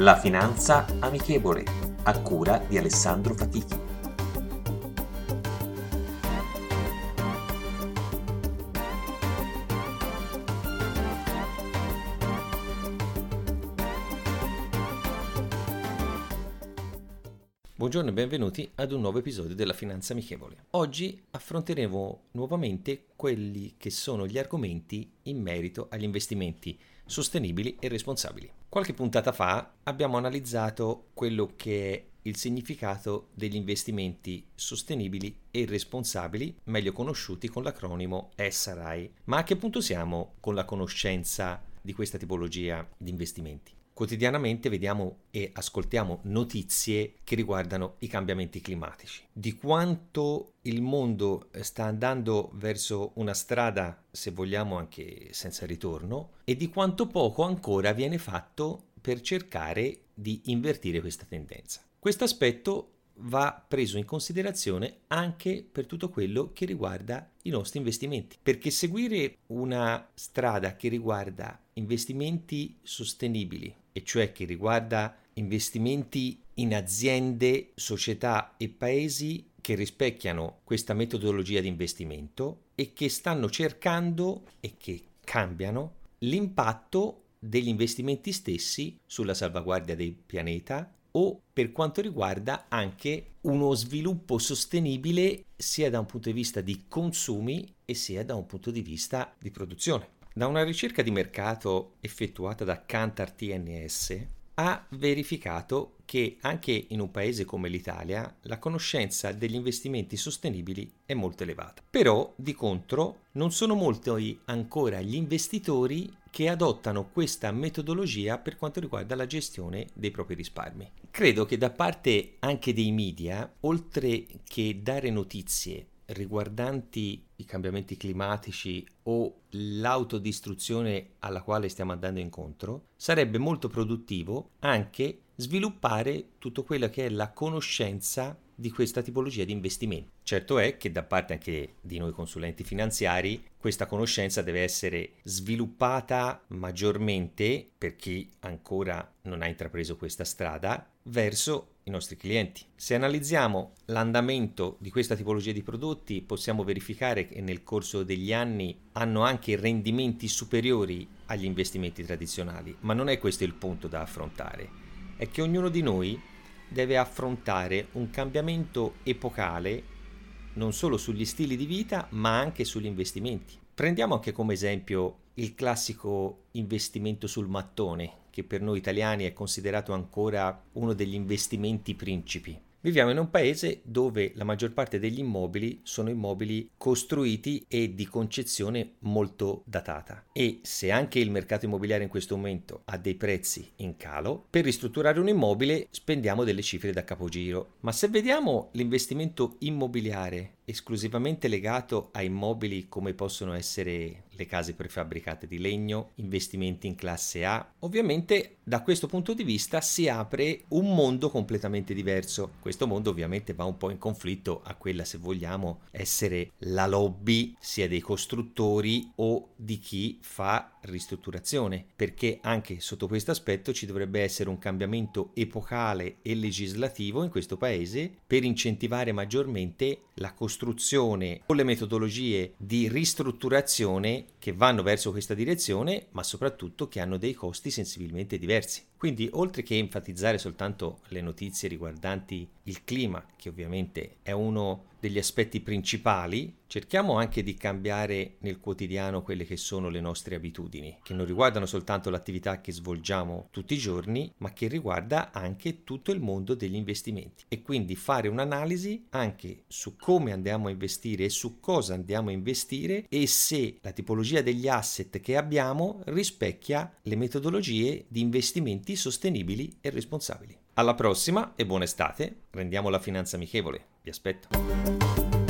La finanza amichevole, a cura di Alessandro Fatichi. Buongiorno e benvenuti ad un nuovo episodio della Finanza Amichevole. Oggi affronteremo nuovamente quelli che sono gli argomenti in merito agli investimenti sostenibili e responsabili. Qualche puntata fa abbiamo analizzato quello che è il significato degli investimenti sostenibili e responsabili, meglio conosciuti con l'acronimo SRI. Ma a che punto siamo con la conoscenza di questa tipologia di investimenti? Quotidianamente vediamo e ascoltiamo notizie che riguardano i cambiamenti climatici, di quanto il mondo sta andando verso una strada, se vogliamo anche senza ritorno, e di quanto poco ancora viene fatto per cercare di invertire questa tendenza. Questo aspetto va preso in considerazione anche per tutto quello che riguarda i nostri investimenti, perché seguire una strada che riguarda investimenti sostenibili, e cioè che riguarda investimenti in aziende, società e paesi che rispecchiano questa metodologia di investimento e che stanno cercando e che cambiano l'impatto degli investimenti stessi sulla salvaguardia del pianeta o per quanto riguarda anche uno sviluppo sostenibile sia da un punto di vista di consumi e sia da un punto di vista di produzione. Da una ricerca di mercato effettuata da Kantar TNS ha verificato che anche in un paese come l'Italia la conoscenza degli investimenti sostenibili è molto elevata. Però, di contro, non sono molti ancora gli investitori che adottano questa metodologia per quanto riguarda la gestione dei propri risparmi. Credo che da parte anche dei media, oltre che dare notizie riguardanti i cambiamenti climatici o l'autodistruzione alla quale stiamo andando incontro, sarebbe molto produttivo anche sviluppare tutto quello che è la conoscenza di questa tipologia di investimenti. Certo è che da parte anche di noi consulenti finanziari questa conoscenza deve essere sviluppata maggiormente per chi ancora non ha intrapreso questa strada verso i nostri clienti. Se analizziamo l'andamento di questa tipologia di prodotti possiamo verificare che nel corso degli anni hanno anche rendimenti superiori agli investimenti tradizionali, ma non è questo il punto da affrontare. È che ognuno di noi deve affrontare un cambiamento epocale non solo sugli stili di vita ma anche sugli investimenti. Prendiamo anche come esempio il classico investimento sul mattone, che per noi italiani è considerato ancora uno degli investimenti principi. Viviamo in un paese dove la maggior parte degli immobili sono immobili costruiti e di concezione molto datata e se anche il mercato immobiliare in questo momento ha dei prezzi in calo, per ristrutturare un immobile spendiamo delle cifre da capogiro. Ma se vediamo l'investimento immobiliare esclusivamente legato a immobili come possono essere le case prefabbricate di legno, investimenti in classe A. Ovviamente da questo punto di vista si apre un mondo completamente diverso. Questo mondo ovviamente va un po' in conflitto a quella, se vogliamo, essere la lobby sia dei costruttori o di chi fa ristrutturazione, perché anche sotto questo aspetto ci dovrebbe essere un cambiamento epocale e legislativo in questo paese per incentivare maggiormente la costruzione con le metodologie di ristrutturazione che vanno verso questa direzione, ma soprattutto che hanno dei costi sensibilmente diversi. Quindi, oltre che enfatizzare soltanto le notizie riguardanti il clima, che ovviamente è uno degli aspetti principali, cerchiamo anche di cambiare nel quotidiano quelle che sono le nostre abitudini, che non riguardano soltanto l'attività che svolgiamo tutti i giorni, ma che riguarda anche tutto il mondo degli investimenti. E quindi fare un'analisi anche su come andiamo a investire e su cosa andiamo a investire e se la tipologia degli asset che abbiamo rispecchia le metodologie di investimenti sostenibili e responsabili. Alla prossima e buona estate, rendiamo la finanza amichevole. Vi aspetto.